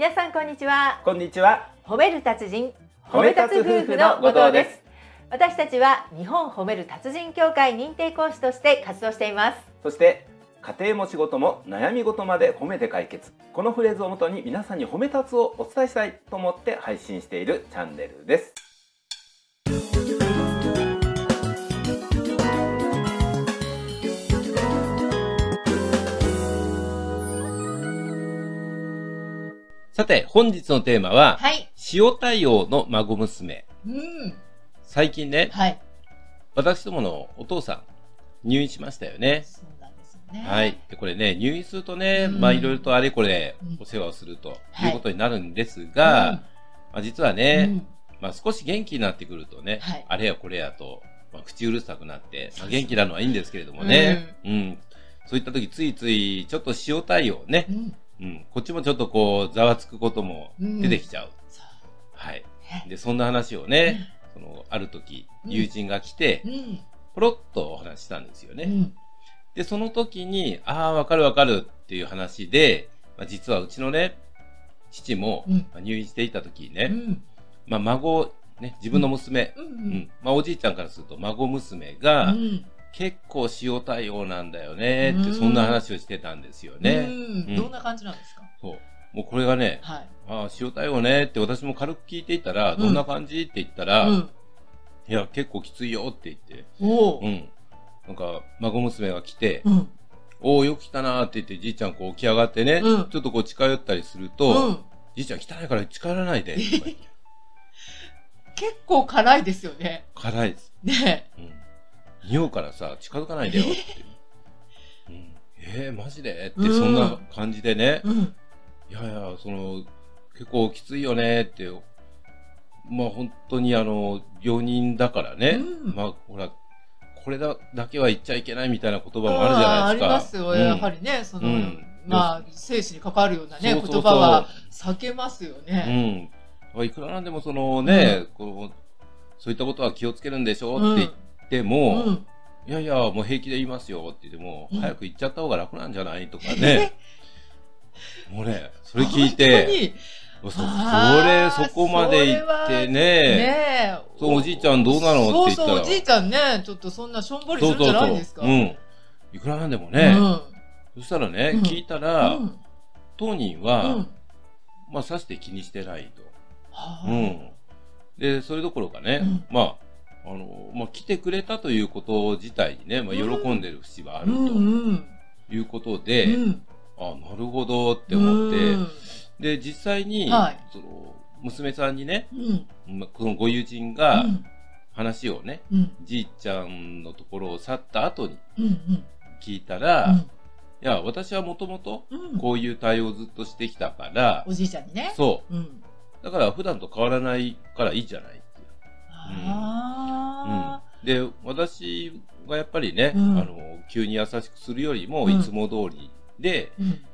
皆さんこんにちはこんにちは。褒める達人褒め立つ夫婦の後藤です私たちは日本褒める達人協会認定講師として活動していますそして家庭も仕事も悩み事まで褒めて解決。このフレーズをもとに皆さんに褒め立つをお伝えしたいと思って配信しているチャンネルです。さて、本日のテーマは、はい。塩対応の孫娘。うん。最近ね、はい。私どものお父さん、入院しましたよね。そうなんですよね。はい。で、これね、入院するとね、うん。まあいろいろとあれこれうん。お世話をするとはい。いうことになるんですが、まあ実はうね、ん。まあ少し元気になってくるとね、はい。あれやこれやと、まあ口うるさくなって、まあ元気なのはいいんですけれどもね、うん。そういった時ついついちょっと塩対応ねう、ん。うん。こっちもちょっとこうざわつくことも出てきちゃう。そう。はい。ねで、そんな話をね、その、ある時、うん。友人が来てう、ん。ポロッとお話ししたんですよね。うん。で、その時に、ああ、わかるわかるっていう話で、まあ、実はうちのね、父も、うん。まあ入院していた時にね、うん。まあ、孫、ね、自分の娘、ううん。ん。まあ、おじいちゃんからすると孫娘うが、ん結構塩対応なんだよねって、うんそんな話をしてたんですよね。うんうんどんな感じなんですか？そう。もうこれがね、はいああ、塩対応ねって私も軽く聞いていたら、うんどんな感じって言ったら、うんいや、結構きついよって言って、うん。なんか、孫娘が来て、うんおお、よく来たなーって言って、じいちゃんこう起き上がってね、うんちょっとこう近寄ったりするうと、んじいちゃん汚いから近寄らないで、とか言って結構辛いですよね辛いです。ねうん。匂うからさ、近づかないでよって。う。ん、えー、マジで？って、うん。そんな感じでね、うん。いやいや、その、結構きついよね。って、まあ本当にあの、病人だからね、うん。まあほら、これだだけは言っちゃいけないみたいな言葉もあるじゃないですか。ありますよ、うん。やはりね、その、うん。まあ、生死に関わるようなね、言葉は避けますようね。ん。いくらなんでもそのね、こう、そういったことは気をつけるんでしょうんって言ってうも、ん。いやいや、もう平気で言いますよって言っても、うん早く言っちゃった方が楽なんじゃないとかね。もうね、それ聞いて、そそれそこまで言ってね、ねえ。そうおじいちゃんどうなの？って言ったらそうそう、おじいちゃんね、ちょっとそんなしょんぼりするんじゃないんですか。うん。いくらなんでもね、うん。そしたらね、うん聞いたら、うん当人うは、ん。まあ、さして気にしてないと。はあうん。で、それどころかね、うんまあ、あの、まあ、来てくれたということ自体にね、まあ、喜んでる節はあるうんうん。ということで、うんあ、なるほどって思って、うんで、実際に、はいその、娘さんにね、うん。まこのご友人うがん話をね、うん。じいちゃんのところを去った後にうん。うん。聞いたら、いや、私はもともとうん。こういう対応をずっとしてきたから、おじいちゃんにね。そうん。う。だから普段と変わらないからいいじゃないっていう。で、私がやっぱりね、うんあの、急に優しくするよりも、うんいつも通りで、あ。うん。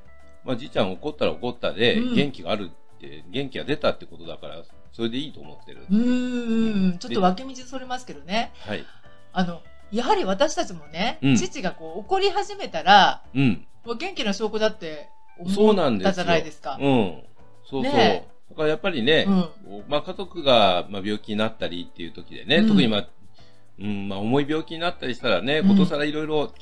まあ、じいちゃん怒ったら怒ったで、うん元気があるって、元気が出たってことだから、それでいいと思ってる。うーん。ちょっと分け道それますけどね。はい。あの、やはり私たちもね、うん父がこう怒り始めたら、うん。もう元気な証拠だってそう思なんですよ。ったじゃないですか。うん。そうそう。ねだからやっぱりね、まあ家族がまあ病気になったりっていう時でね、うん特にまあ、うん、まあ重い病気になったりしたらね、うんことさらいろいろ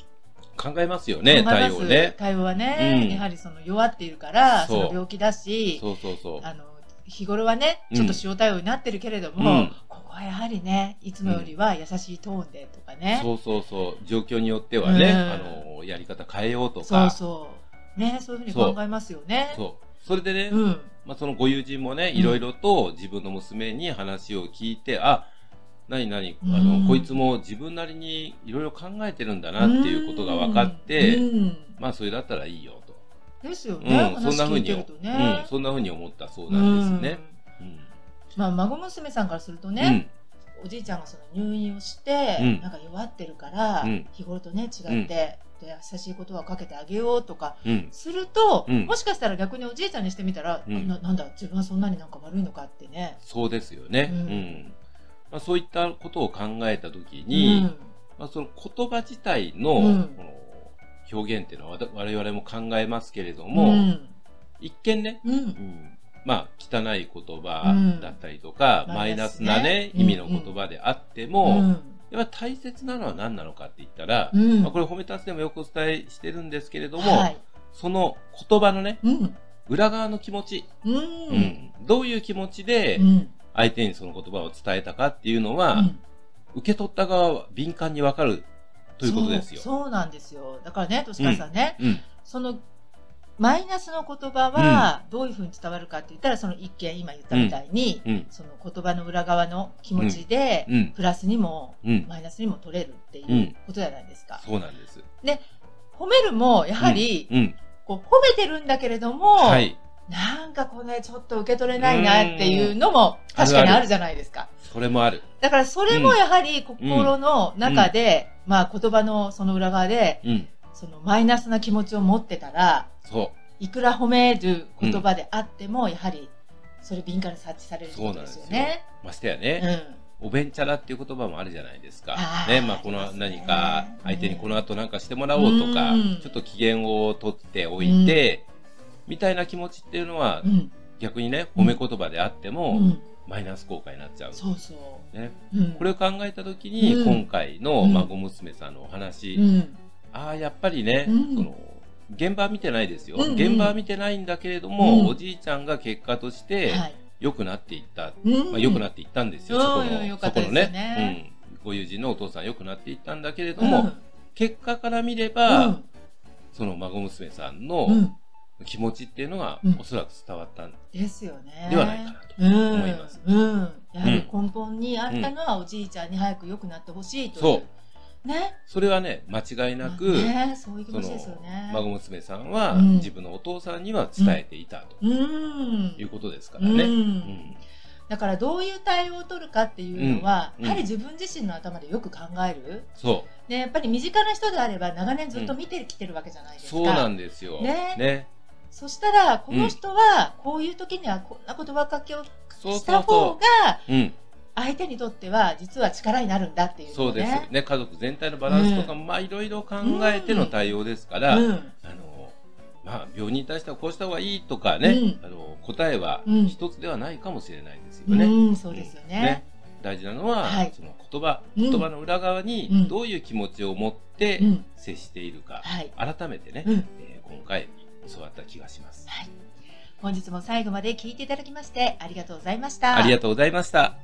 考えますよね、対応ね。対応はね、うんやはりその弱っているから、その病気だし、そうそうそう。あの、日頃はね、うんちょっと塩対応になってるけれども、うんここはやはりね、いつもよりは優しいトーンでとかね。そうそうそう。状況によってはね、うんあの、やり方変えようとか。そうそう。ね、そういうふうに考えますよね。そうそれでね、うん。まあそのご友人もね、うんいろいろと自分の娘に話を聞いて、あ、なになに、あうんの、こいつも自分なりにいろいろ考えてるんだなっていうことが分かって、うんまあそれだったらいいよと。ですよね、うん、そん話な風に、聞いてるとうんね。、そんな風に思ったそうなんですね。うん。まあ、孫娘さんからするとね、おじいちゃんがその入院をして、うんなんか弱ってるから、うん日頃とね違って、で優しいことはかけてあげようとか。すると、うんもしかしたら逆におじいちゃんにしてみたら、うんななんだ自分はそんなになんか悪いのかってね。そうですよね。ううんん。まあ、そういったことを考えたときに、うん。まあ、その言葉自体の,、の表現っていうのは我々も考えますけれども、うん。一見ね、うん。うん。まあ、汚い言葉だったりとか、うんマイナスなね、意味の言葉であっても、うん。やっぱ大切なのは何なのかって言ったら、うん。まあ、これ褒め立つでもよくお伝えしてるんですけれども、はい。その言葉のね、うん。裏側の気持ち、うん。うん。どういう気持ちでうん相手にその言葉を伝えたかっていうのは、うん受け取った側は敏感にわかるということですよ。そうそうなんですよだからねとしかさんね、うん。そのマイナスの言葉はどういうふうに伝わるかって言ったら、その一見今言ったみたいに、うん。その言葉の裏側の気持ちで、うん。プラスにもうん。マイナスにも取れるっていううんことじゃないですか。そうなんです。褒めるもやはり、うん。こう褒めてるんだけれども、はい。なんかこれちょっと受け取れないなっていうのも確かにあるじゃないですか。それもある。だからそれもやはり心の中で、まあ言葉のその裏側で、うん。そのマイナスな気持ちを持ってたら、そいくら褒める言葉であっても、やはりそれ敏感に察知されることですよね。う。ましてやうね、ん。おべんちゃらっていう言葉もあるじゃないですかね、まあこの何か相手にこの後なんかしてもらおうとかうん、ちょっと機嫌を取っておいて、みたいな気持ちっていうのはうん。逆にね、褒め言葉であってうもん。マイナス効果になっちゃう。そうそう。ね。うん。これを考えたときに、うん今回のうん孫娘さんのお話、うん。ああ、やっぱりね、うんその、現場は見てないですよ。うんうん現場は見てないんだけれども、うんおじいちゃんが結果としてはい。良くなっていった。うんまあ、良くなっていったんですよ、うんそこよの、かったですよそこのねね。うん。ご友人のお父さん良くなっていったんだけれども、うん結果から見れうば、んその孫娘さんのうん。気持ちっていうのが、うんおそらく伝わったんですよね。ではないかなとうん思います。うん。やはり根本にあったのは、おじいちゃんに早く良くなってほしいという。ね。それはね、間違いなく、ね、そういう気その持ちですよね。孫娘さんは、うん自分のお父さんには伝えていたとうん。いうことですからうんね。うんだからどういう対応を取るかっていうのは、うんやはり自分自身の頭でよく考える。そで、やっぱり身近な人であれば長年ずっと見てきてるわけじゃないでう、すか。そうなんですよ。ねね。そしたら、この人は、こういう時にはこんな言葉かけをした方が、う。うん。相手にとっては実は力になるんだっていうそうです。ね。ね、家族全体のバランスとかも、まあ、いろいろ考えての対応ですから、うん。あの、まあ、病人に対してはこうした方がいいとかね、うんあの、答えはうん一つではないかもしれないですよね。うん、そうですよね。大事なのは、はいその言葉、うん言葉の裏側うんにどういう気持ちを持ってうん。接しているか、はい。改めてね、うん。えー今回教わった気がします。はい。本日も最後まで聞いていただきましてありがとうございました。ありがとうございました。